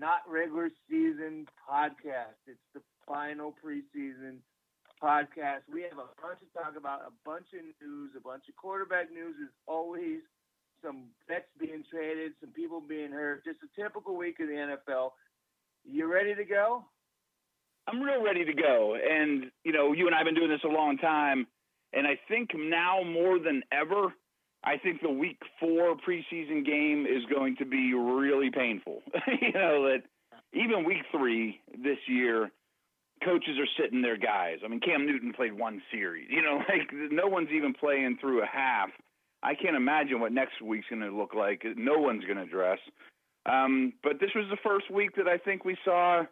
not regular season podcast. It's the final preseason podcast. We have a bunch to talk about, a bunch of news, a bunch of quarterback news as always, some bets being traded, some people being hurt, just a typical week of the NFL. You ready to go? I'm real ready to go. And, you know, you and I have been doing this a long time. And I think now more than ever, I think the week four preseason game is going to be really painful. you know, that even week three this year, coaches are sitting their guys. I mean, Cam Newton played one series. You know, like no one's even playing through a half. I can't imagine what next week's going to look like. No one's going to dress. Um, but this was the first week that I think we saw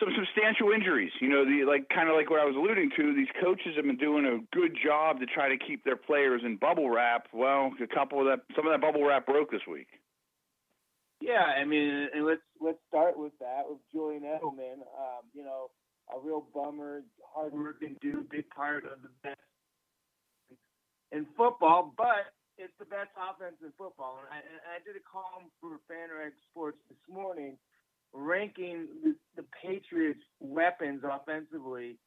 some substantial injuries. You know, the like kind of like what I was alluding to. These coaches have been doing a good job to try to keep their players in bubble wrap. Well, a couple of that, some of that bubble wrap broke this week. Yeah, I mean, and let's let's start with that with Julian Edelman. Um, you know, a real bummer, hardworking dude, big part of the best in football, but it's the best offense in football. And I, and I did a column for FanRag Sports this morning ranking the, the Patriots' weapons offensively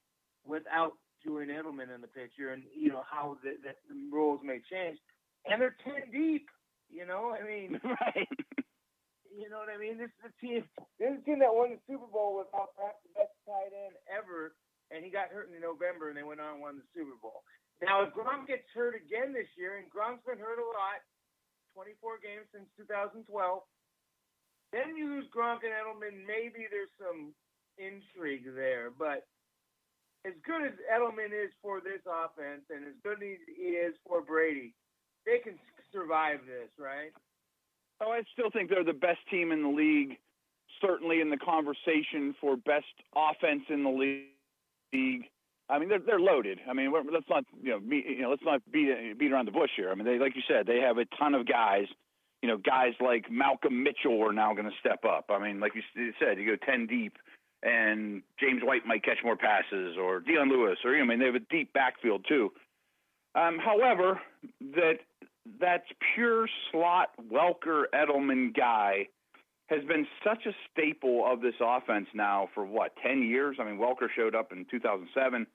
without Julian Edelman in the picture, and you know how the, the, roles may change, and they're ten deep. You know, I mean, right? You know what I mean? This is a team. This is a team that won the Super Bowl without perhaps the best tight end ever, and he got hurt in November, and they went on and won the Super Bowl. Now, if Gronk gets hurt again this year, and Gronk's been hurt a lot, 24 games since 2012 then you lose Gronk and Edelman. Maybe there's some intrigue there, but as good as Edelman is for this offense, and as good as he is for Brady, they can survive this, right? Oh, I still think they're the best team in the league. Certainly in the conversation for best offense in the league. I mean, they're they're loaded. I mean, let's not you know, be, you know let's not beat beat around the bush here. I mean, they like you said, they have a ton of guys you know, guys like Malcolm Mitchell are now going to step up. I mean, like you said, you go 10 deep, and James White might catch more passes, or Dion Lewis, or, you know, I mean, they have a deep backfield, too. Um, however, that that's pure slot Welker Edelman guy has been such a staple of this offense now for what, 10 years? I mean, Welker showed up in 2007.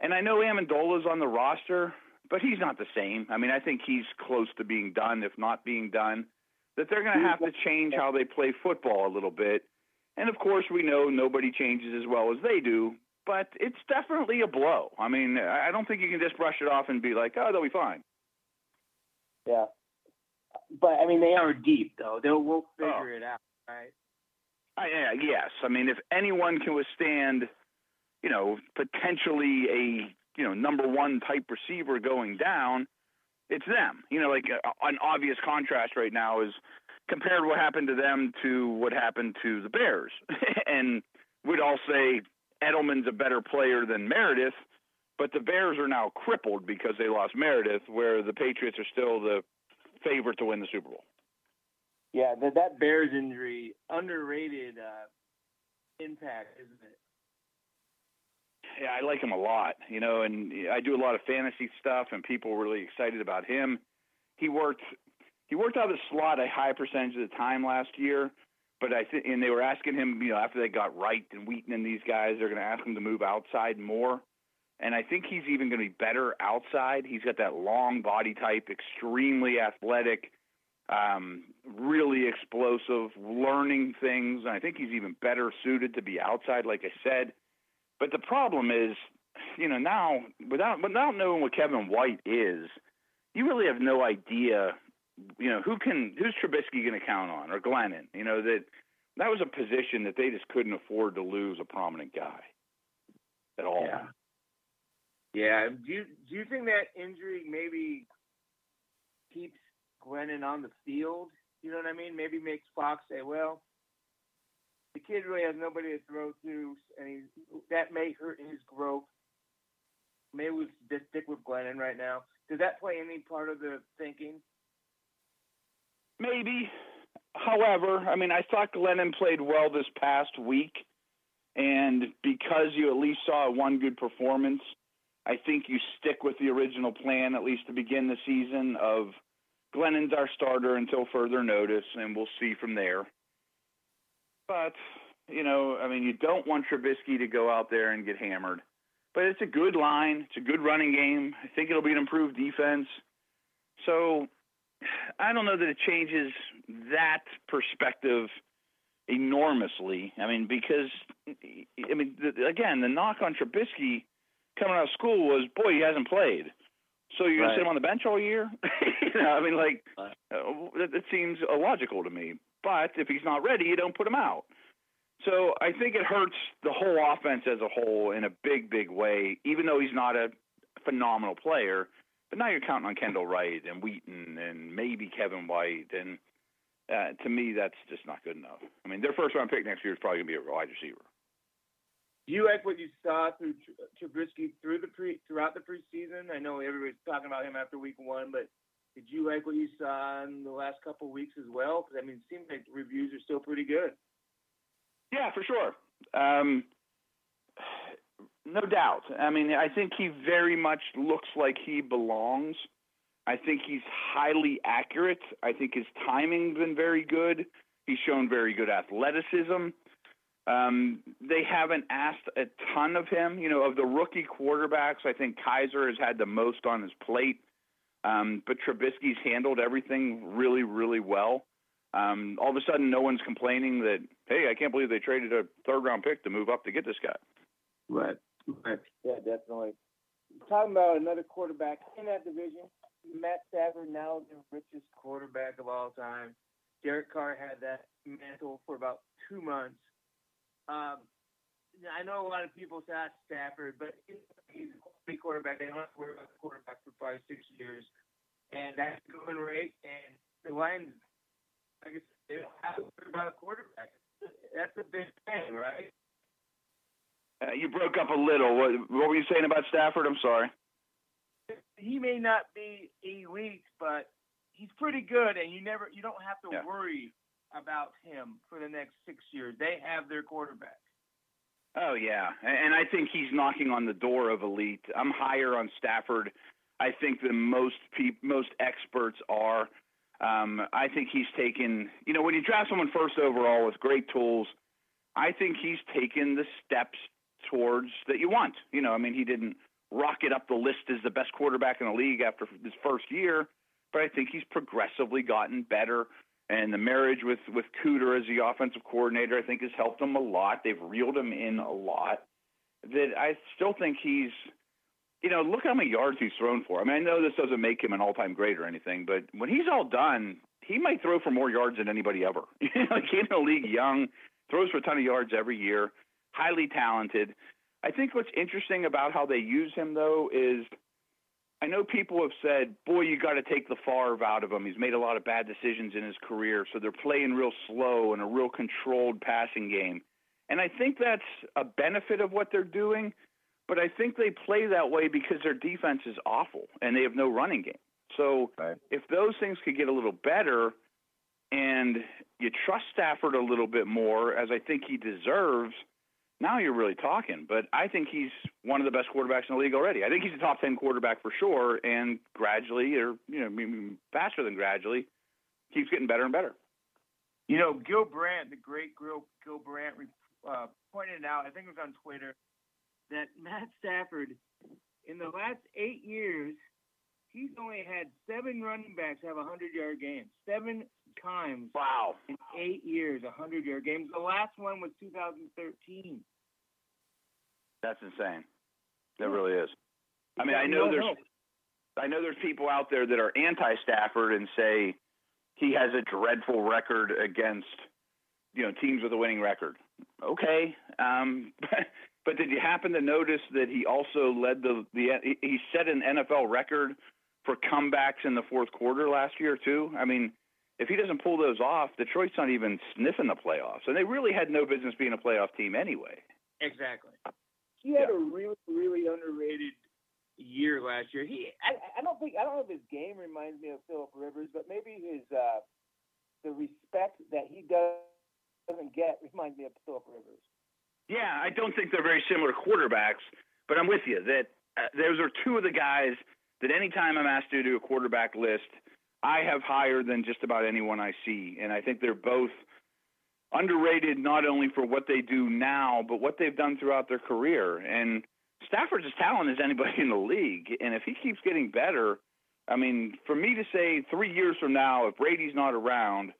And I know Amendola's on the roster, but he's not the same. I mean, I think he's close to being done, if not being done. That they're going to have to change how they play football a little bit. And of course, we know nobody changes as well as they do, but it's definitely a blow. I mean, I don't think you can just brush it off and be like, oh, they'll be fine. Yeah. But, I mean, they are deep, though. They'll we'll figure oh. it out, right? Uh, yeah, yes. I mean, if anyone can withstand, you know, potentially a you know number one type receiver going down, it's them. You know, like uh, an obvious contrast right now is compared what happened to them to what happened to the Bears, and we'd all say Edelman's a better player than Meredith, but the Bears are now crippled because they lost Meredith, where the Patriots are still the favorite to win the Super Bowl. Yeah, that that Bears injury underrated uh, impact, isn't it? Yeah, I like him a lot, you know, and I do a lot of fantasy stuff, and people were really excited about him. He worked he worked out of the slot a high percentage of the time last year, but I think and they were asking him, you know, after they got Wright and Wheaton and these guys, they're going to ask him to move outside more. And I think he's even going to be better outside. He's got that long body type, extremely athletic, um, really explosive, learning things. And I think he's even better suited to be outside, like I said. But the problem is, you know, now without without knowing what Kevin White is, you really have no idea, you know, who can who's Trubisky going to count on or Glennon. You know that that was a position that they just couldn't afford to lose a prominent guy at all. Yeah. Yeah. Do you do you think that injury maybe keeps Glennon on the field? You know what I mean? Maybe makes Fox say, well, the kid really has nobody to throw to, and that may hurt his growth. Maybe we just stick with Glennon right now. Does that play any part of the thinking? Maybe. However, I mean, I thought Glennon played well this past week, and because you at least saw one good performance, I think you stick with the original plan, at least to begin the season, of Glennon's our starter until further notice, and we'll see from there. But, you know, I mean, you don't want Trubisky to go out there and get hammered. But it's a good line. It's a good running game. I think it'll be an improved defense. So I don't know that it changes that perspective enormously. I mean, because, I mean, the, again, the knock on Trubisky coming out of school was, boy, he hasn't played. So you're right. gonna sit him on the bench all year? you know, I mean, like uh, that, that seems illogical to me. But if he's not ready, you don't put him out. So I think it hurts the whole offense as a whole in a big, big way. Even though he's not a phenomenal player, but now you're counting on Kendall Wright and Wheaton and maybe Kevin White, and uh, to me, that's just not good enough. I mean, their first round pick next year is probably gonna be a wide receiver. Do you like what you saw through Trubisky through the pre throughout the preseason? I know everybody's talking about him after week one, but did you like what you saw in the last couple weeks as well? Because I mean, it seems like reviews are still pretty good. Yeah, for sure. Um, no doubt. I mean, I think he very much looks like he belongs. I think he's highly accurate. I think his timing's been very good. He's shown very good athleticism. Um, they haven't asked a ton of him. You know, of the rookie quarterbacks, I think Kizer has had the most on his plate. Um, but Trubisky's handled everything really, really well. Um, all of a sudden, no one's complaining that, hey, I can't believe they traded a third round pick to move up to get this guy. Right. Right. Yeah, definitely. Talking about another quarterback in that division, Matt Stafford, now the richest quarterback of all time. Derek Carr had that mantle for about two months. Um, I know a lot of people say Stafford, but he's quality quarterback. They don't have to worry about the quarterback for five, six years, and that's going rate. And the Lions, I guess, they don't have to worry about a quarterback. That's a big thing, right? Uh, you broke up a little. What, what were you saying about Stafford? I'm sorry. He may not be elite, but he's pretty good, and you never, you don't have to yeah. worry about him for the next six years. They have their quarterback. Oh yeah, and I think he's knocking on the door of elite. I'm higher on Stafford. I think than most pe- most experts are. Um, I think he's taken. You know, when you draft someone first overall with great tools, I think he's taken the steps towards that you want. You know, I mean, he didn't rocket up the list as the best quarterback in the league after his first year, but I think he's progressively gotten better and the marriage with with Cooter as the offensive coordinator, I think, has helped him a lot. They've reeled him in a lot. That I still think he's, you know, look how many yards he's thrown for. I mean, I know this doesn't make him an all-time great or anything, but when he's all done, he might throw for more yards than anybody ever. like in the league, young, throws for a ton of yards every year, highly talented. I think what's interesting about how they use him though is I know people have said, boy, you got to take the Favre out of him. He's made a lot of bad decisions in his career, so they're playing real slow and a real controlled passing game. And I think that's a benefit of what they're doing, but I think they play that way because their defense is awful and they have no running game. So right. if those things could get a little better and you trust Stafford a little bit more, as I think he deserves – now you're really talking. But I think he's one of the best quarterbacks in the league already. I think he's a top ten quarterback for sure, and gradually, or you know, faster than gradually, keeps getting better and better. You know, Gil Brandt, the great Gil, Gil Brandt, uh, pointed out. I think it was on Twitter that Matt Stafford, in the last eight years, he's only had seven running backs have a hundred yard game. Seven times. Wow. In eight years, a hundred yard games. The last one was 2013. That's insane. That really is. I mean, I know there's, I know there's people out there that are anti-Stafford and say he has a dreadful record against, you know, teams with a winning record. Okay, um, but, but did you happen to notice that he also led the the he set an NFL record for comebacks in the fourth quarter last year too? I mean, if he doesn't pull those off, Detroit's not even sniffing the playoffs, and they really had no business being a playoff team anyway. Exactly. He had yeah. a really, really underrated year last year. He, I, I don't think, I don't know if his game reminds me of Philip Rivers, but maybe his, uh, the respect that he does, doesn't get reminds me of Philip Rivers. Yeah, I don't think they're very similar quarterbacks, but I'm with you that uh, those are two of the guys that anytime I'm asked to do a quarterback list, I have higher than just about anyone I see, and I think they're both underrated not only for what they do now, but what they've done throughout their career. And Stafford's as talented as anybody in the league, and if he keeps getting better, I mean, for me to say three years from now, if Brady's not around,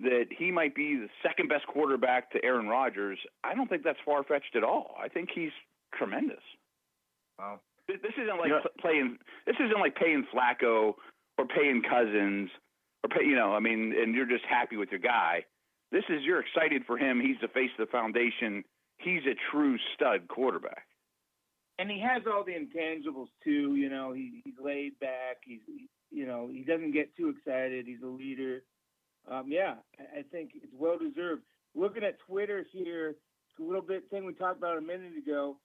that he might be the second best quarterback to Aaron Rodgers, I don't think that's far fetched at all. I think he's tremendous. Wow. This isn't like playing. This isn't like paying Flacco or paying Cousins or pay. You know, I mean, and you're just happy with your guy. This is you're excited for him. He's the face of the foundation. He's a true stud quarterback. And he has all the intangibles too. You know, he, he's laid back. He's, you know, he doesn't get too excited. He's a leader. Um, yeah, I, I think it's well deserved. Looking at Twitter here, a little bit thing we talked about a minute ago.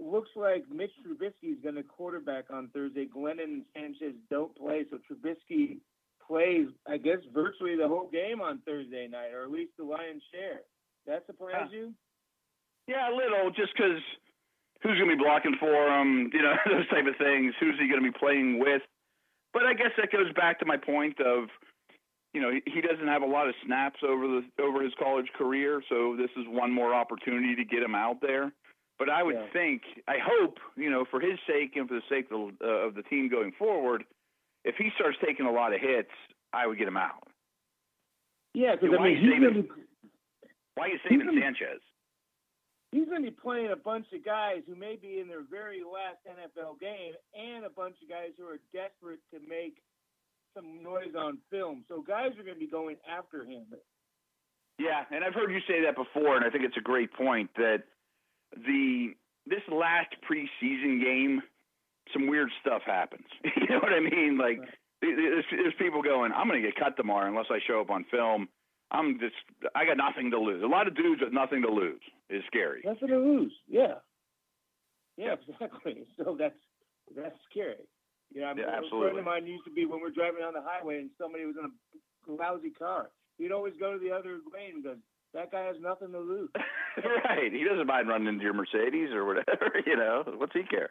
Looks like Mitch Trubisky is going to quarterback on Thursday. Glennon and Sanchez don't play, so Trubisky plays, I guess, virtually the whole game on Thursday night, or at least the lion's share. That surprise yeah. you? Yeah, a little, just because who's going to be blocking for him, you know, those type of things. Who's he going to be playing with? But I guess that goes back to my point of, you know, he doesn't have a lot of snaps over the over his college career, so this is one more opportunity to get him out there. But I would yeah. think, I hope, you know, for his sake and for the sake of the, uh, of the team going forward, if he starts taking a lot of hits, I would get him out. Yeah, because I mean, he's saving, be, why are you saving gonna, Sanchez? He's going to be playing a bunch of guys who may be in their very last NFL game, and a bunch of guys who are desperate to make some noise on film. So guys are going to be going after him. Yeah, and I've heard you say that before, and I think it's a great point that the this last preseason game, some weird stuff happens. you know what I mean? Like right. there's, there's people going, I'm going to get cut tomorrow unless I show up on film. I'm just I got nothing to lose. A lot of dudes with nothing to lose is scary. Nothing to lose. Yeah. Yeah, exactly. So that's that's scary. You know, I mean, yeah, absolutely. a friend of mine used to be when we're driving on the highway and somebody was in a lousy car. He'd always go to the other lane because that guy has nothing to lose. right. He doesn't mind running into your Mercedes or whatever. You know, what's he care?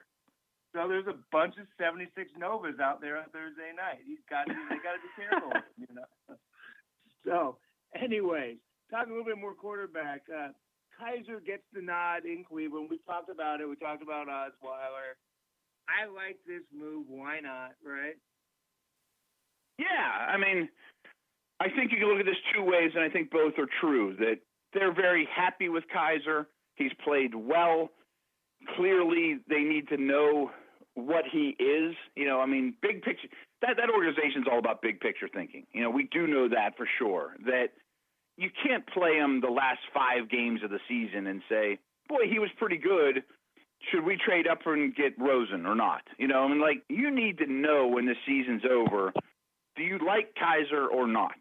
So there's a bunch of '76 Novas out there on Thursday night. He's got. They got to be careful. you know. So Anyways, talking a little bit more quarterback. Uh, Kizer gets the nod in Cleveland. We talked about it. We talked about Osweiler. I like this move. Why not? Right? Yeah. I mean, I think you can look at this two ways, and I think both are true. That they're very happy with Kizer. He's played well. Clearly, they need to know what he is. You know, I mean, big picture. That that organization's all about big picture thinking. You know, we do know that for sure. That you can't play him the last five games of the season and say, boy, he was pretty good. Should we trade up and get Rosen or not? You know, I mean, like you need to know when the season's over, do you like Kizer or not?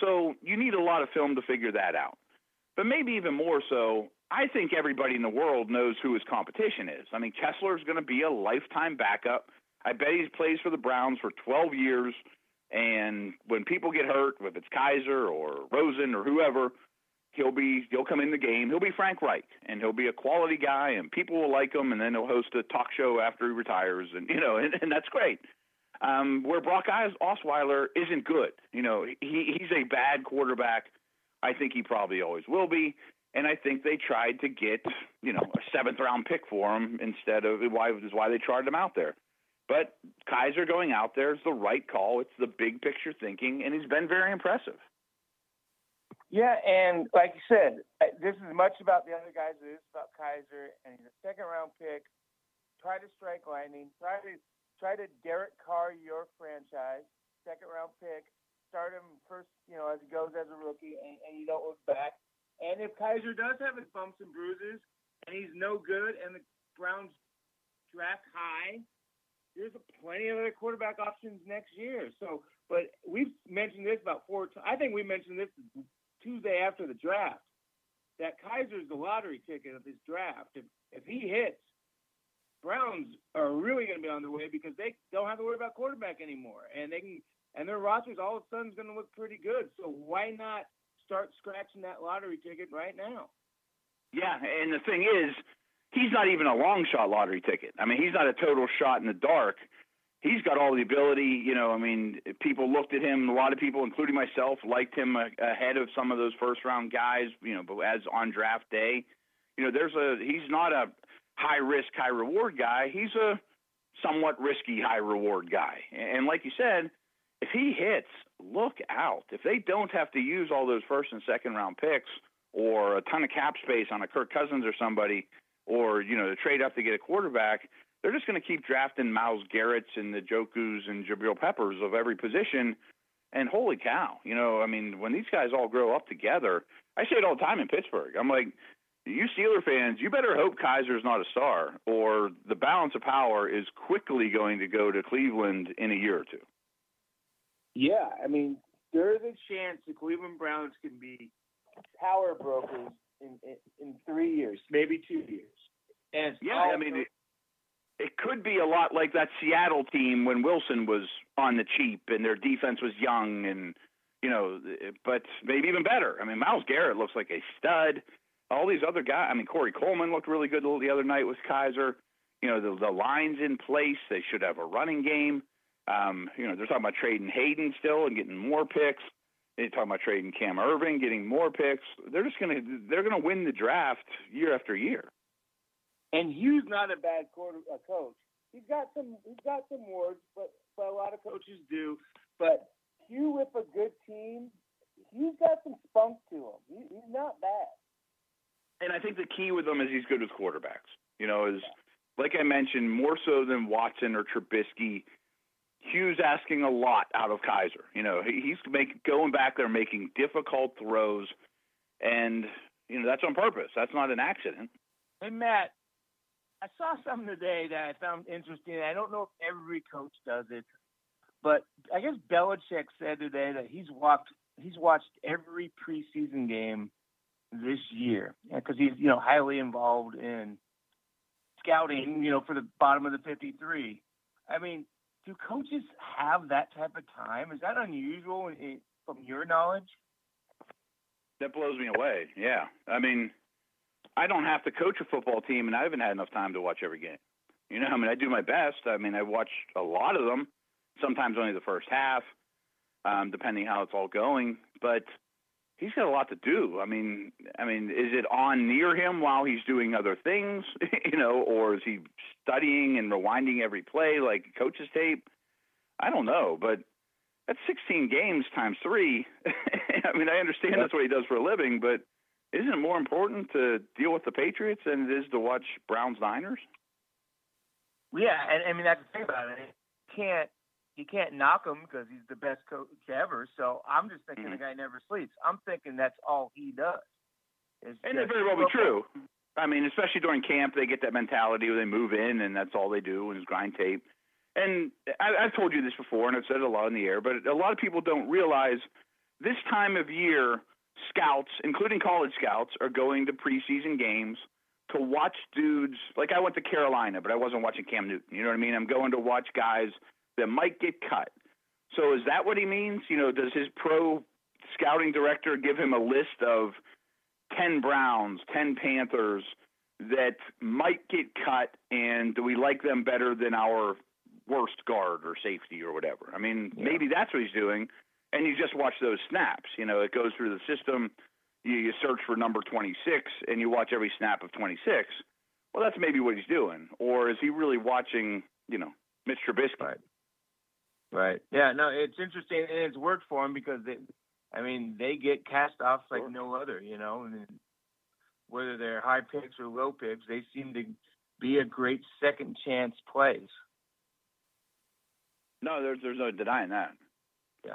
So you need a lot of film to figure that out. But maybe even more so, I think everybody in the world knows who his competition is. I mean, Kessler is going to be a lifetime backup. I bet he plays for the Browns for 12 years. And when people get hurt, if it's Kizer or Rosen or whoever, he'll be he'll come in the game. He'll be Frank Reich, and he'll be a quality guy, and people will like him. And then he'll host a talk show after he retires, and you know, and, and that's great. Um, where Brock Osweiler isn't good, you know, he he's a bad quarterback. I think he probably always will be. And I think they tried to get, you know, a seventh round pick for him instead of why is why they tried him out there. But Kizer going out there is the right call. It's the big picture thinking, and he's been very impressive. Yeah, and like you said, this is much about the other guys. It is about Kizer, and he's a second round pick. Try to strike lightning. Try to try to Derek Carr your franchise. Second round pick. Start him first, you know, as he goes as a rookie, and, and you don't look back. And if Kizer does have his bumps and bruises, and he's no good, and the Browns draft high, there's plenty of other quarterback options next year. So, but we've mentioned this about four times. I think we mentioned this Tuesday after the draft that Kizer's the lottery ticket of this draft. If if he hits, Browns are really going to be on their way because they don't have to worry about quarterback anymore, and they can and their rosters all of a sudden is going to look pretty good. So why not start scratching that lottery ticket right now? Yeah, and the thing is, he's not even a long shot lottery ticket. I mean, he's not a total shot in the dark. He's got all the ability. You know, I mean, people looked at him. A lot of people, including myself, liked him uh, ahead of some of those first round guys. You know, but as on draft day, you know, there's a he's not a high risk, high reward guy. He's a somewhat risky, high reward guy. And like you said, if he hits, look out. If they don't have to use all those first and second round picks or a ton of cap space on a Kirk Cousins or somebody, or you know, to trade up to get a quarterback, they're just going to keep drafting Myles Garrett's and the Njokus and Jabrill Peppers of every position. And holy cow, you know, I mean, when these guys all grow up together, I say it all the time in Pittsburgh. I'm like, you Steeler fans, you better hope Kizer's not a star, or the balance of power is quickly going to go to Cleveland in a year or two. Yeah, I mean, there's a chance the Cleveland Browns can be power brokers in, in, in three years, maybe two years. And yeah, I mean, it, it could be a lot like that Seattle team when Wilson was on the cheap and their defense was young and you know, but maybe even better. I mean, Myles Garrett looks like a stud all these other guys. I mean, Corey Coleman looked really good the other night with Kizer. You know, the, the line's in place. They should have a running game. Um, you know, they're talking about trading Haden still and getting more picks. They're talking about trading Cam Erving, getting more picks. They're just gonna they're gonna win the draft year after year. And Hue's not a bad quarter, a coach. He's got some he's got some words, but but a lot of coaches do. But Hugh with a good team, he's got some spunk to him. He, he's not bad and I think the key with him is he's good with quarterbacks. You know, is like I mentioned, more so than Watson or Trubisky. Hue's asking a lot out of Kizer. You know, he's make, going back there making difficult throws, and you know that's on purpose. That's not an accident. Hey Matt, I saw something today that I found interesting. I don't know if every coach does it, but I guess Belichick said today that he's walked he's watched every preseason game this year. Because he's you know highly involved in scouting you know for the bottom of the 53 i mean do coaches have that type of time? Is that unusual in, from your knowledge? That blows me away yeah. I mean i don't have to coach a football team and i haven't had enough time to watch every game. You know i mean i do my best. I mean i watch a lot of them sometimes only the first half um, depending how it's all going but he's got a lot to do. I mean, I mean, is it on near him while he's doing other things, you know, or is he studying and rewinding every play like coach's tape? I don't know, but that's 16 games times three. I mean, I understand that's what he does for a living, but isn't it more important to deal with the Patriots than it is to watch Browns Niners? Yeah, and I mean that's the thing about it. You can't you can't knock him because he's the best coach ever. So I'm just thinking mm-hmm. the guy never sleeps. I'm thinking that's all he does. and it very well be true. I mean, especially during camp, they get that mentality where they move in and that's all they do is grind tape. And I, I've told you this before, and I've said it a lot in the air, but a lot of people don't realize this time of year, scouts, including college scouts, are going to preseason games to watch dudes. Like I went to Carolina, but I wasn't watching Cam Newton. You know what I mean? I'm going to watch guys that might get cut. So is that what he means? You know, does his pro scouting director give him a list of 10 Browns, 10 Panthers that might get cut and do we like them better than our worst guard or safety or whatever? I mean, yeah. maybe that's what he's doing and you just watch those snaps. You know, it goes through the system. You, you search for number 26 and you watch every snap of 26. Well, that's maybe what he's doing. Or is he really watching, you know, Mitch Trubisky? Right. Right. Yeah. No, it's interesting, and it's worked for them because they, I mean, they get cast offs like sure. no other. You know, and whether they're high picks or low picks, they seem to be a great second chance plays. No, there's there's no denying that. Yeah.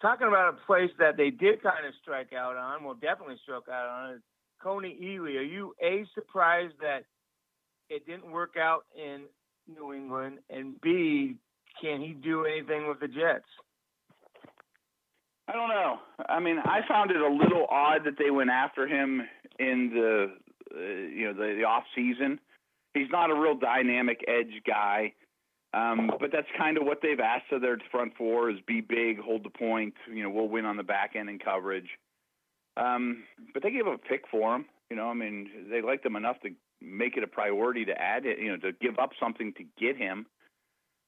Talking about a place that they did kind of strike out on, well, definitely struck out on is Kony Ealy. Are you a surprised that it didn't work out in New England, and B can he do anything with the Jets? I don't know. I mean, I found it a little odd that they went after him in the uh, you know the, the off season. He's not a real dynamic edge guy, um, but that's kind of what they've asked of their front four: is be big, hold the point. You know, we'll win on the back end in coverage. Um, but they gave up a pick for him. You know, I mean, they liked him enough to make it a priority to add it, you know, to give up something to get him.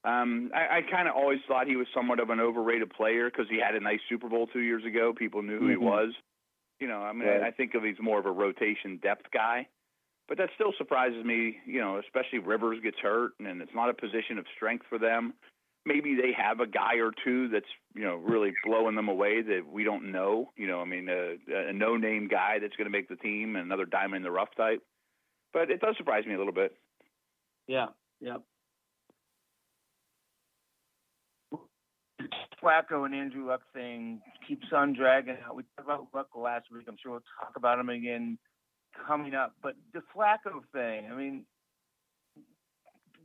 Um, I, I kind of always thought he was somewhat of an overrated player because he had a nice Super Bowl two years ago. People knew who mm-hmm. he was. You know, I mean, right. I, I think of he's more of a rotation depth guy, but that still surprises me. You know, especially Rivers gets hurt, and it's not a position of strength for them. Maybe they have a guy or two that's you know really blowing them away that we don't know. You know, I mean, a, a no-name guy that's going to make the team, and another diamond in the rough type. But it does surprise me a little bit. Yeah. Yeah. Flacco and Andrew Luck thing keeps on dragging out. We talked about Luck last week. I'm sure we'll talk about him again coming up. But the Flacco thing, I mean,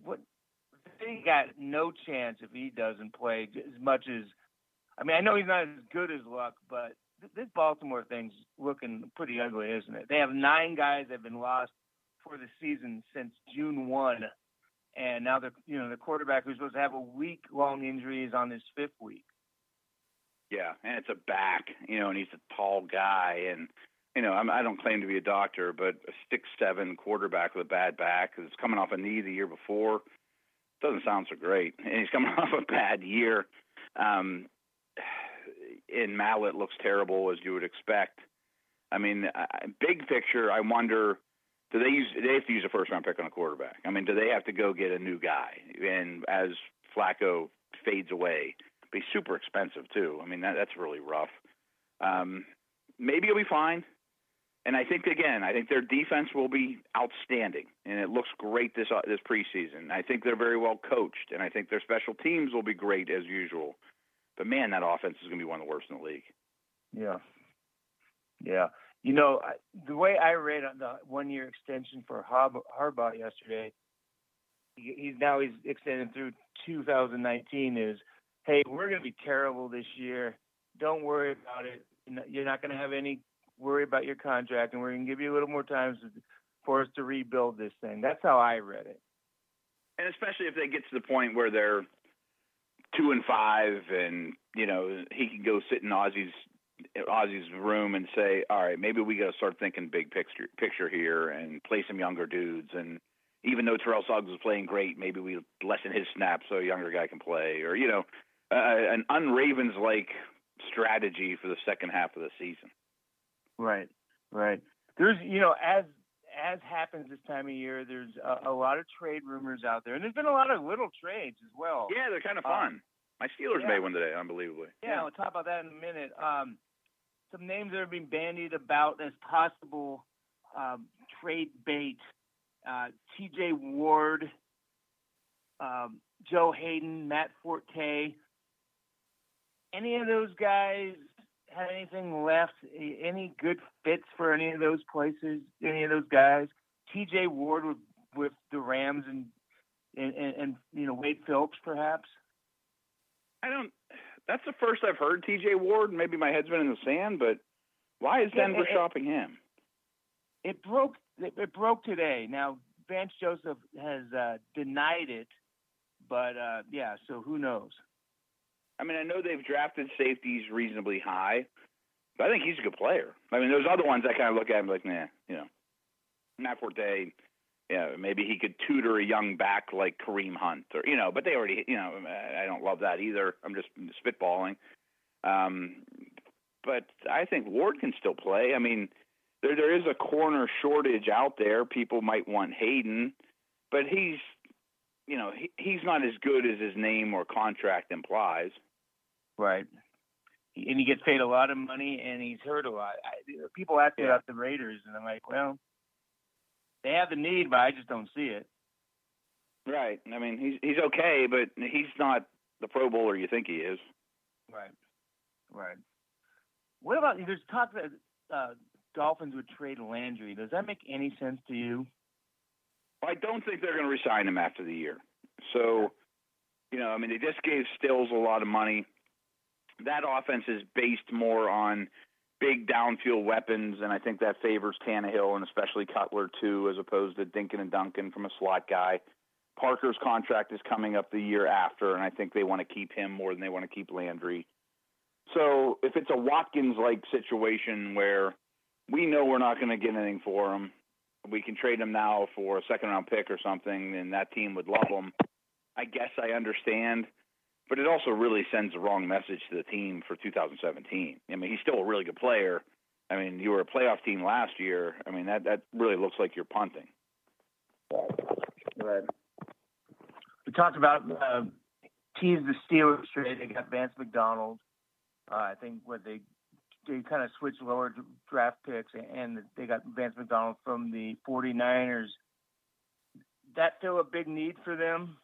what they got no chance if he doesn't play as much as. I mean, I know he's not as good as Luck, but this Baltimore thing's looking pretty ugly, isn't it? They have nine guys that have been lost for the season since June one and now the you know the quarterback who's supposed to have a week long injury is on his fifth week. Yeah, and it's a back, you know, and he's a tall guy, and you know, I'm, I don't claim to be a doctor, but a six seven quarterback with a bad back is coming off a knee the year before doesn't sound so great, and he's coming off a bad year. Um, in Mallett looks terrible as you would expect. I mean, big picture, I wonder do they use they have to use a first round pick on a quarterback? I mean, do they have to go get a new guy? And as Flacco fades away, be super expensive too. I mean, that, that's really rough. Um, maybe it'll be fine. And I think again, I think their defense will be outstanding, and it looks great this uh, this preseason. I think they're very well coached, and I think their special teams will be great as usual. But man, that offense is going to be one of the worst in the league. Yeah, yeah. You know, the way I read on the one year extension for Harbaugh yesterday, he's now he's extended through 2019. Is hey, we're going to be terrible this year. Don't worry about it. You're not going to have any worry about your contract, and we're going to give you a little more time for us to rebuild this thing. That's how I read it. And especially if they get to the point where they're two and five, and you know he can go sit in Ozzie's Ozzie's room and say, all right, maybe we got to start thinking big picture picture here and play some younger dudes. And even though Terrell Suggs was playing great, maybe we lessen his snaps so a younger guy can play, or you know, uh, an unravens like strategy for the second half of the season. Right, right. There's, you know, as as happens this time of year, there's a, a lot of trade rumors out there, and there's been a lot of little trades as well. Yeah, they're kind of fun. Um, My Steelers yeah. made one today, unbelievably. Yeah, yeah, we'll talk about that in a minute. Um, some names that are being bandied about as possible um, trade bait. Uh, T.J. Ward, um, Joe Haden, Matt Forte. Any of those guys have anything left? Any good fits for any of those places? Any of those guys? T.J. Ward with with the Rams and and, and, you know Wade Phillips perhaps. I don't that's the first I've heard T.J. Ward. Maybe my head's been in the sand, but why is Denver shopping him? It broke. It, it, broke today. Now Vance Joseph has uh, denied it, but uh, yeah. So who knows? I mean, I know they've drafted safeties reasonably high, but I think he's a good player. I mean, there's other ones I kind of look at him like, nah, you know, Matt Forte yeah, maybe he could tutor a young back like Kareem Hunt, or you know, but they already, you know, I don't love that either. I'm just spitballing. Um, but I think Ward can still play. I mean, there there is a corner shortage out there. People might want Haden, but he's, you know, he, he's not as good as his name or contract implies. Right. And he gets paid a lot of money, and he's hurt a lot. I, people ask me yeah. about the Raiders, and I'm like, well, they have the need, but I just don't see it. Right. I mean, he's he's okay, but he's not the Pro Bowler you think he is. Right. Right. What about there's talk that uh, Dolphins would trade Landry? Does that make any sense to you? I don't think they're going to resign him after the year. So, you know, I mean, they just gave Stills a lot of money. That offense is based more on big downfield weapons, and I think that favors Tannehill and especially Cutler too, as opposed to Dinkin and Duncan from a slot guy. Parker's contract is coming up the year after, and I think they want to keep him more than they want to keep Landry. So if it's a Watkins like situation where we know we're not going to get anything for him, we can trade him now for a second round pick or something, and that team would love him. I guess I understand, but it also really sends the wrong message to the team for 2017. I mean, he's still a really good player. I mean, you were a playoff team last year. I mean, that that really looks like you're punting. Right. We talked about uh, teased the Steelers trade. They got Vance McDonald. Uh, I think what they they kind of switched lower draft picks, and they got Vance McDonald from the 49ers. That still a big need for them?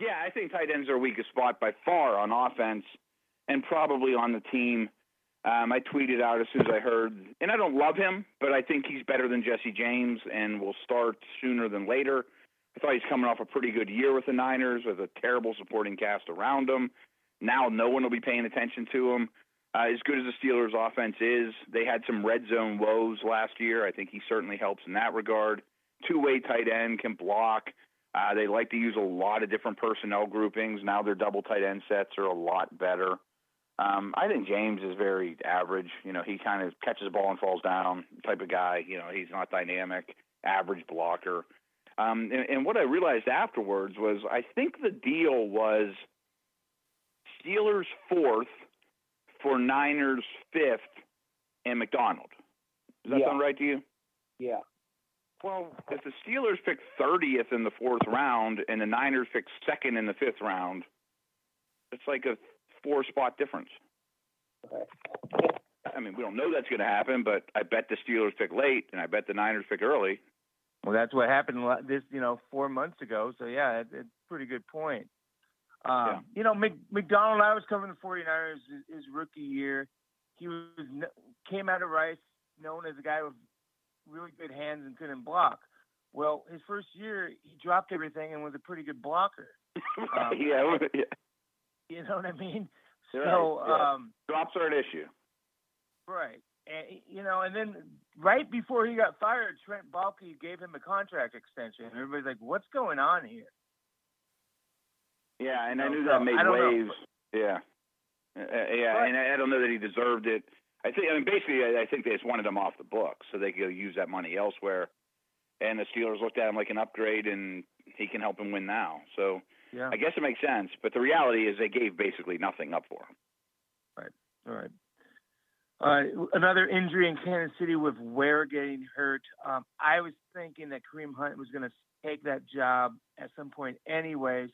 Yeah, I think tight ends are weakest spot by far on offense, and probably on the team. Um, I tweeted out as soon as I heard, and I don't love him, but I think he's better than Jesse James and will start sooner than later. I thought he's coming off a pretty good year with the Niners with a terrible supporting cast around him. Now no one will be paying attention to him. Uh, as good as the Steelers' offense is, they had some red zone woes last year. I think he certainly helps in that regard. Two way tight end can block. Uh, they like to use a lot of different personnel groupings. Now their double tight end sets are a lot better. Um, I think James is very average. You know, he kind of catches the ball and falls down type of guy. You know, he's not dynamic, average blocker. Um, and, and what I realized afterwards was I think the deal was Steelers fourth for Niners fifth and McDonald. Does that Yeah. sound right to you? Yeah. Well, if the Steelers pick 30th in the fourth round and the Niners pick second in the fifth round, it's like a four spot difference. I mean, we don't know that's going to happen, but I bet the Steelers pick late and I bet the Niners pick early. Well, that's what happened this, you know, four months ago. So yeah, it, it's a pretty good point. Um, Yeah. You know, Mc, McDonald, I was covering the 49ers his, his rookie year. He was came out of Rice known as a guy with really good hands and couldn't block. Well, his first year, he dropped everything and was a pretty good blocker. Um, yeah, yeah. You know what I mean? Right, yeah. um, Drops are an issue. Right. And, you know, and then right before he got fired, Trent Baalke gave him a contract extension. Everybody's like, "What's going on here?" Yeah, and I knew so, that made don't know. waves. Yeah, uh, uh, yeah, But- and I, I don't know that he deserved it. I think, I mean, basically, I, I think they just wanted him off the books so they could go use that money elsewhere. And the Steelers looked at him like an upgrade, and he can help them win now. So Yeah. I guess it makes sense. But the reality is, they gave basically nothing up for him. Right. All right. Uh, another injury in Kansas City with Ware getting hurt. Um, I was thinking that Kareem Hunt was going to take that job at some point, anyways.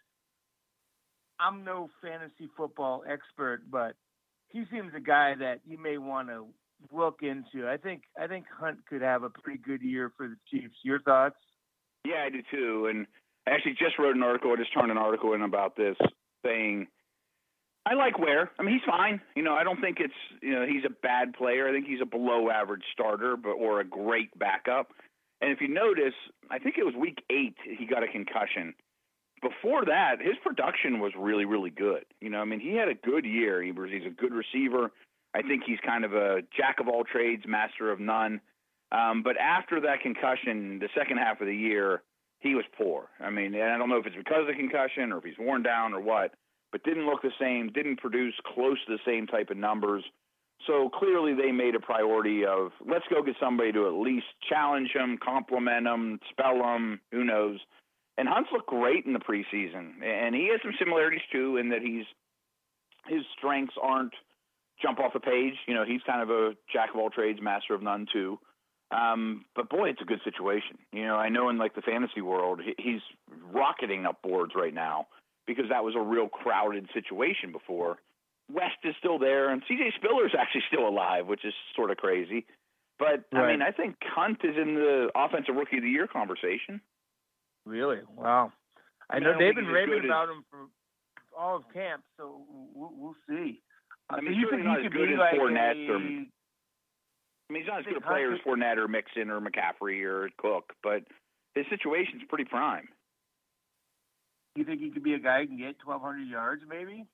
I'm no fantasy football expert, but he seems a guy that you may want to look into. I think I think Hunt could have a pretty good year for the Chiefs. Your thoughts? Yeah, I do too. And I actually just wrote an article. I just turned an article in about this, saying I like Ware. I mean, he's fine. You know, I don't think it's you know he's a bad player. I think he's a below average starter, but or a great backup. And if you notice, I think it was week eight he got a concussion. Before that, his production was really, really good. You know, I mean, he had a good year. He was he's a good receiver. I think he's kind of a jack of all trades, master of none. Um, but after that concussion, the second half of the year, he was poor. I mean, I don't know if it's because of the concussion or if he's worn down or what, but didn't look the same, didn't produce close to the same type of numbers. So clearly they made a priority of let's go get somebody to at least challenge him, compliment him, spell him, who knows. And Hunt's looked great in the preseason, and he has some similarities too in that he's his strengths aren't jump off the page. You know, he's kind of a jack of all trades, master of none too. Um, but boy, it's a good situation. You know, I know in like the fantasy world, he's rocketing up boards right now because that was a real crowded situation before. West is still there, and CJ Spiller's actually still alive, which is sort of crazy. But I mean, I think Hunt is in the offensive rookie of the year conversation. Really? Wow. I I know I they've been raving as- about him for all of camp, so we'll, we'll see. Uh, I mean, so you think he could be like Fournette a, or- I mean, he's not as good a player as Fournette or Mixon or McCaffrey or Cook, but his situation's pretty prime. you think he could be a guy who can get 1,200 yards, maybe?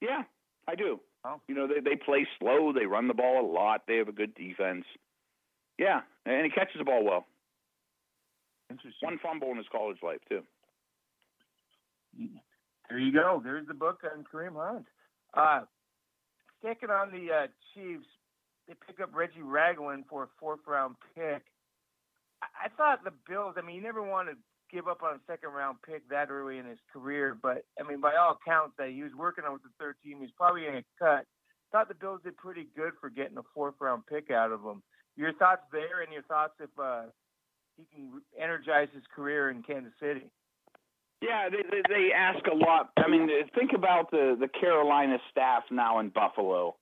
Yeah, I do. Oh. You know, they they play slow, they run the ball a lot, they have a good defense. Yeah, and he catches the ball well. Interesting. One fumble in his college life too. There you go. There's the book on Kareem Hunt. Uh, sticking on the uh, Chiefs, they pick up Reggie Ragland for a fourth round pick. I thought the Bills. I mean, you never want to give up on a second round pick that early in his career, but I mean, by all accounts, that he was working on with the third team. He's probably going to cut. Thought the Bills did pretty good for getting a fourth round pick out of him. Your thoughts there, and your thoughts if uh, he can energize his career in Kansas City. Yeah, they, they, they ask a lot. I mean, think about the the Carolina staff now in Buffalo,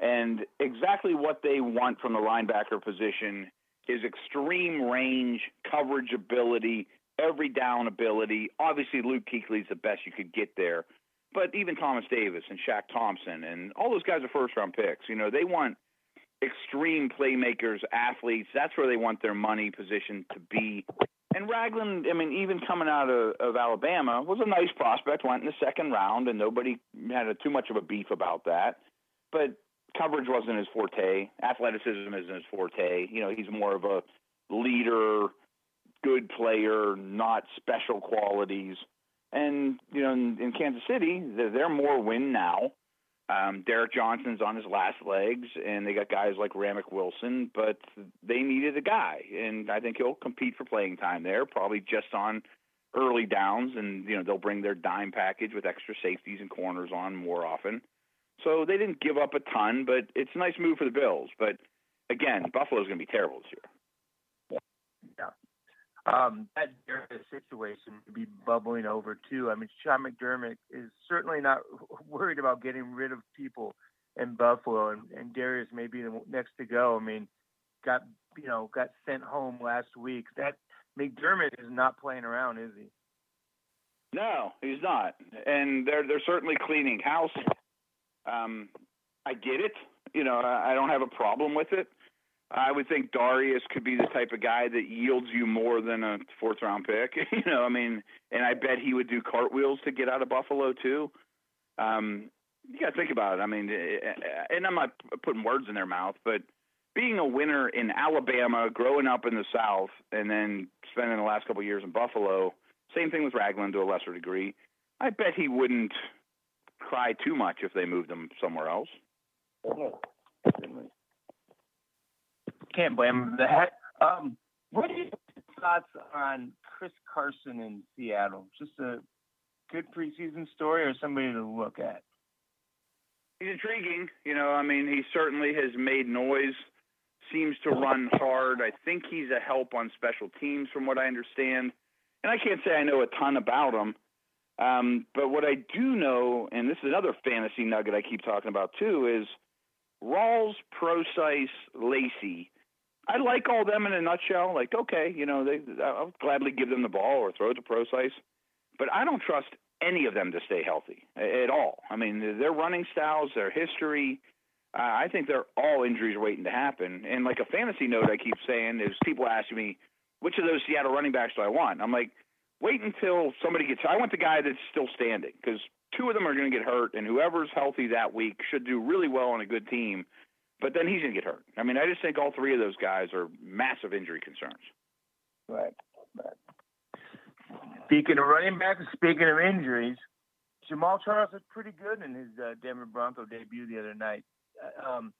and exactly what they want from the linebacker position is extreme range, coverage ability, every down ability. Obviously, Luke Kuechly's the best you could get there, but even Thomas Davis and Shaq Thompson and all those guys are first round picks. You know, they want extreme playmakers, athletes. That's where they want their money position to be. And Ragland, I mean, even coming out of, of Alabama, was a nice prospect. Went in the second round, and nobody had a, too much of a beef about that. But coverage wasn't his forte. Athleticism isn't his forte. You know, he's more of a leader, good player, not special qualities. And you know, in, in Kansas City, they're, they're more win now. Um, Derrick Johnson's on his last legs, and they got guys like Ramik Wilson, but they needed a guy, and I think he'll compete for playing time there, probably just on early downs, and you know they'll bring their dime package with extra safeties and corners on more often. So they didn't give up a ton, but it's a nice move for the Bills. But again, Buffalo's going to be terrible this year. Um, that Dareus situation could be bubbling over too. I mean, Sean McDermott is certainly not worried about getting rid of people in Buffalo, and, and Dareus may be the next to go. I mean, got you know got sent home last week. That McDermott is not playing around, is he? No, he's not, and they're they're certainly cleaning house. Um, I get it. You know, I don't have a problem with it. I would think Dareus could be the type of guy that yields you more than a fourth round pick. you know, I mean, and I bet he would do cartwheels to get out of Buffalo too. Um, you got to think about it. I mean, eh, and I'm not putting words in their mouth, but being a winner in Alabama, growing up in the South, and then spending the last couple years in Buffalo, same thing with Ragland to a lesser degree. I bet he wouldn't cry too much if they moved him somewhere else. Can't blame him that. Um, what are your thoughts on Chris Carson in Seattle? Just a good preseason story or somebody to look at? He's intriguing. You know, I mean, he certainly has made noise, seems to run hard. I think he's a help on special teams, from what I understand. And I can't say I know a ton about him. Um, but what I do know, and this is another fantasy nugget I keep talking about too, is Rawls, Prosise, Lacy. I like all them in a nutshell. Like, okay, you know, they, I'll gladly give them the ball or throw it to Prosise, but I don't trust any of them to stay healthy at all. I mean, their running styles, their history. Uh, I think they're all injuries waiting to happen. And like a fantasy note, I keep saying is people ask me, which of those Seattle running backs do I want? I'm like, wait until somebody gets. I want the guy that's still standing because two of them are going to get hurt, and whoever's healthy that week should do really well on a good team. But then he's going to get hurt. I mean, I just think all three of those guys are massive injury concerns. Right. right. Speaking of running backs, speaking of injuries, Jamaal Charles was pretty good in his uh, Denver Bronco debut the other night. Uh, um,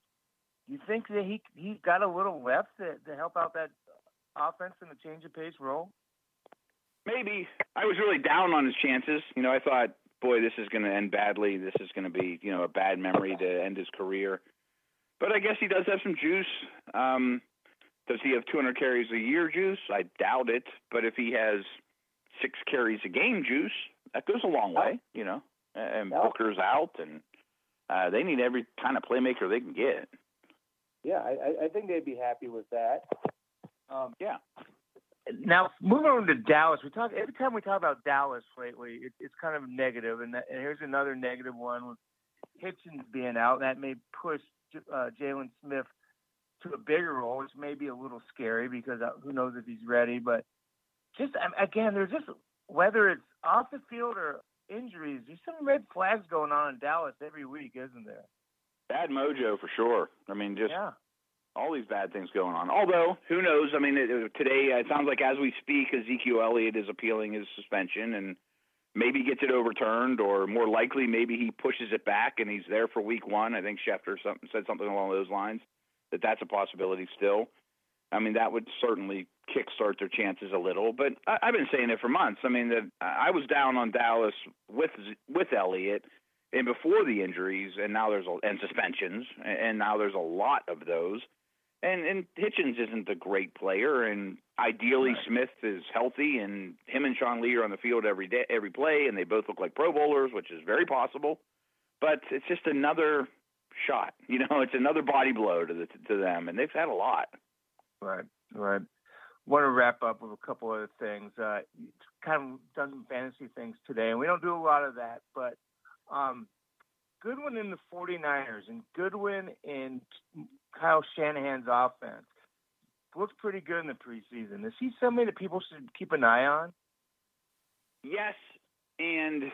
you think that he he got a little left to, to help out that offense in the change of pace role? Maybe I was really down on his chances. You know, I thought, boy, this is going to end badly. This is going to be, you know, a bad memory to end his career. But I guess he does have some juice. Um, does he have 200 carries a year juice? I doubt it. But if he has six carries a game juice, that goes a long way, you know. And Booker's out, and uh, they need every kind of playmaker they can get. Yeah, I, I think they'd be happy with that. Um, yeah now moving on to Dallas, we talk every time we talk about Dallas lately, it, it's kind of negative, and, that, and here's another negative one with Hitchens being out. That may push uh, Jaylon Smith to a bigger role, which may be a little scary because uh, who knows if he's ready. But just again, there's just whether it's off the field or injuries, there's some red flags going on in Dallas every week, isn't there? Bad mojo for sure. I mean, just yeah all these bad things going on. Although, who knows? I mean, it, today it sounds like as we speak, Ezekiel Elliott is appealing his suspension and maybe gets it overturned, or more likely, maybe he pushes it back and he's there for Week One. I think Schefter something, said something along those lines that that's a possibility still. I mean, that would certainly kickstart their chances a little. But I, I've been saying it for months. I mean, that I was down on Dallas with with Elliott and before the injuries, and now there's a, and suspensions, and now there's a lot of those. And and Hitchens isn't a great player, and ideally Right. Smith is healthy, and him and Sean Lee are on the field every day, every play, and they both look like Pro Bowlers, which is very possible. But it's just another shot, you know. It's another body blow to the to them, and they've had a lot. Right, right. Want to wrap up with a couple other things. Uh, kind of done some fantasy things today, and we don't do a lot of that, but um, Goodwin in the 49ers and Goodwin in Kyle Shanahan's offense looks pretty good in the preseason. Is he somebody that people should keep an eye on? Yes, and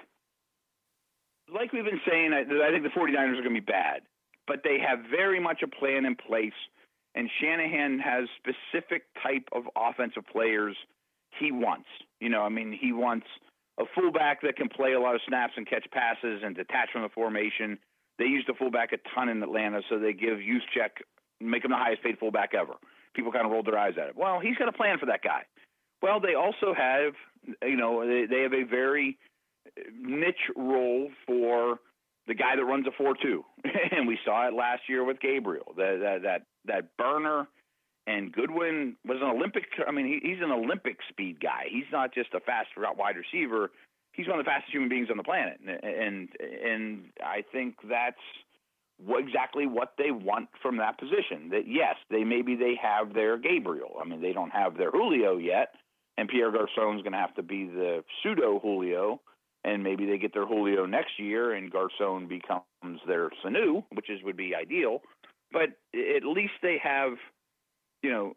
like we've been saying, I, I think the 49ers are going to be bad, but they have very much a plan in place, and Shanahan has specific type of offensive players he wants. You know, I mean, he wants a fullback that can play a lot of snaps and catch passes and detach from the formation. They use the fullback a ton in Atlanta, so they give Juszczyk, make him the highest paid fullback ever. People kind of rolled their eyes at it. Well, he's got a plan for that guy. Well, they also have, you know, they, they have a very uh, niche role for the guy that runs a four-two, and we saw it last year with Gabriel. That that that, that burner and Goodwin was an Olympic. I mean, he, he's an Olympic speed guy. He's not just a fast route wide receiver. He's one of the fastest human beings on the planet, and and, I think that's exactly what they want from that position. That yes, they maybe they have their Gabriel. I mean, they don't have their Julio yet, and Pierre Garcon's going to have to be the pseudo Julio, and maybe they get their Julio next year, and Garcon becomes their Sanu, which is would be ideal. But at least they have, you know,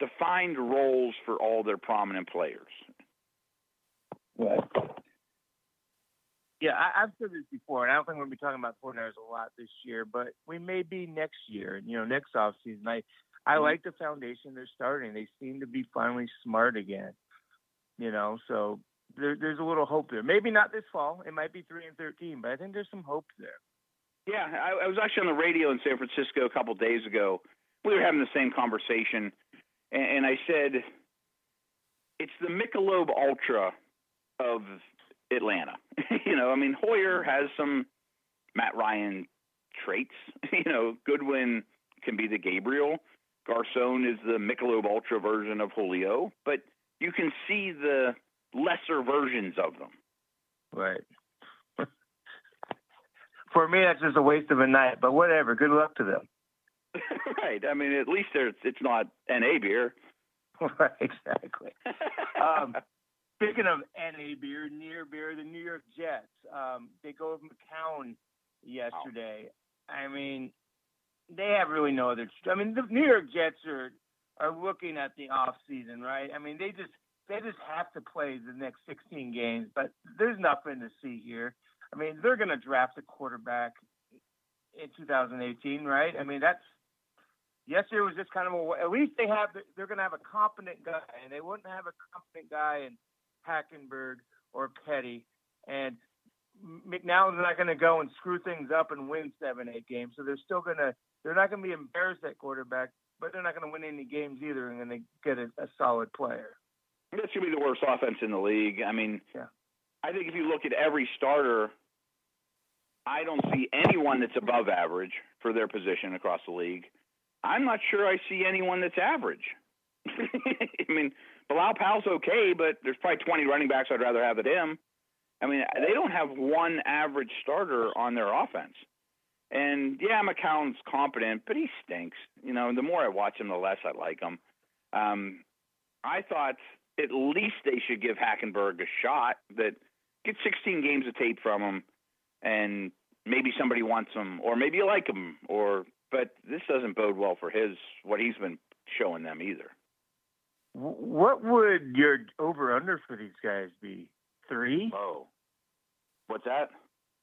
defined roles for all their prominent players. Right. Yeah, I, I've said this before, and I don't think we're going to be talking about 49ers a lot this year, but we may be next year, you know, next offseason. I, I Mhm. like the foundation they're starting. They seem to be finally smart again, you know, so there, there's a little hope there. Maybe not this fall. It might be 3 and 13, but I think there's some hope there. Yeah, I, I was actually on the radio in San Francisco a couple days ago. We were having the same conversation, and, and I said, "It's the Michelob Ultra of Atlanta." you know, I mean, Hoyer has some Matt Ryan traits. you know, Goodwin can be the Gabriel. Garcon is the Michelob Ultra version of Julio, but you can see the lesser versions of them. Right. For me, that's just a waste of a night, but whatever. Good luck to them. right. I mean, at least it's not NA beer. right, exactly. Um, Speaking of NA beer, near beer, the New York Jets, um, they go with McCown yesterday. I mean, they have really no other. I mean, the New York Jets are are looking at the off season, right? I mean, they just they just have to play the next 16 games, but there's nothing to see here. I mean, they're going to draft a quarterback in 2018, right? I mean, that's yesterday was just kind of a. At least they have. They're going to have a competent guy, and they wouldn't have a competent guy in Hackenberg or Petty. And McCown's not going to go and screw things up and win seven, eight games. So they're still going to. They're not going to be embarrassed at quarterback, but they're not going to win any games either, and going to get a, a solid player. That's going to be the worst offense in the league. I mean, Yeah. I think if you look at every starter, I don't see anyone that's above average for their position across the league. I'm not sure I see anyone that's average. I mean, Bilal Powell's okay, but there's probably 20 running backs I'd rather have than him. I mean, they don't have one average starter on their offense. And yeah, McCown's competent, but he stinks. You know, the more I watch him, the less I like him. Um, I thought at least they should give Hackenberg a shot. That get 16 games of tape from him, and maybe somebody wants him, or maybe you like him, or but this doesn't bode well for his what he's been showing them either. Wh- What would your over under for these guys be? Three? Oh, what's that?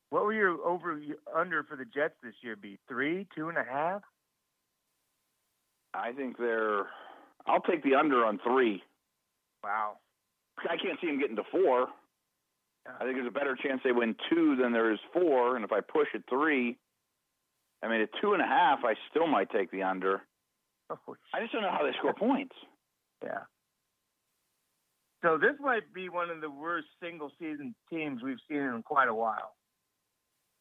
What will your over under for the Jets this year be? Three, two and a half? I think they're. I'll take the under on three. Wow. I can't see them getting to four. I think there's a better chance they win two than there is four. And if I push at three, I mean at two and a half, I still might take the under. Oh, I just don't know how they score points. Yeah. So this might be one of the worst single season teams we've seen in quite a while.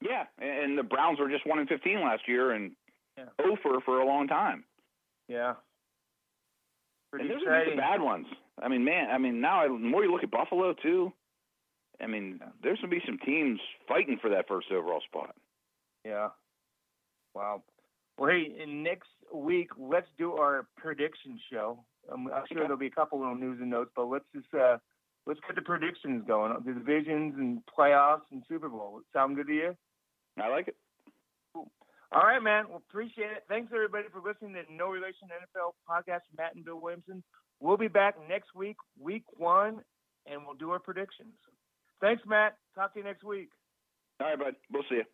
Yeah, and the Browns were just one in fifteen last year, and Yeah. over for a long time. Yeah. Pretty and those are exciting. the bad ones. I mean, man, I mean, now I, the more you look at Buffalo too, I mean, there's going to be some teams fighting for that first overall spot. Yeah. Wow. Well, hey, next week let's do our prediction show. Um, I'm sure there'll be a couple little news and notes, but let's just uh, let's get the predictions going. The divisions and playoffs and Super Bowl. Sound good to you? I like it. Cool. All right, man. Well, appreciate it. Thanks everybody for listening to No Relation NFL podcast. Matt and Bill Williamson. We'll be back next week, week one, and we'll do our predictions. Thanks, Matt. Talk to you next week. All right, bud. We'll see you.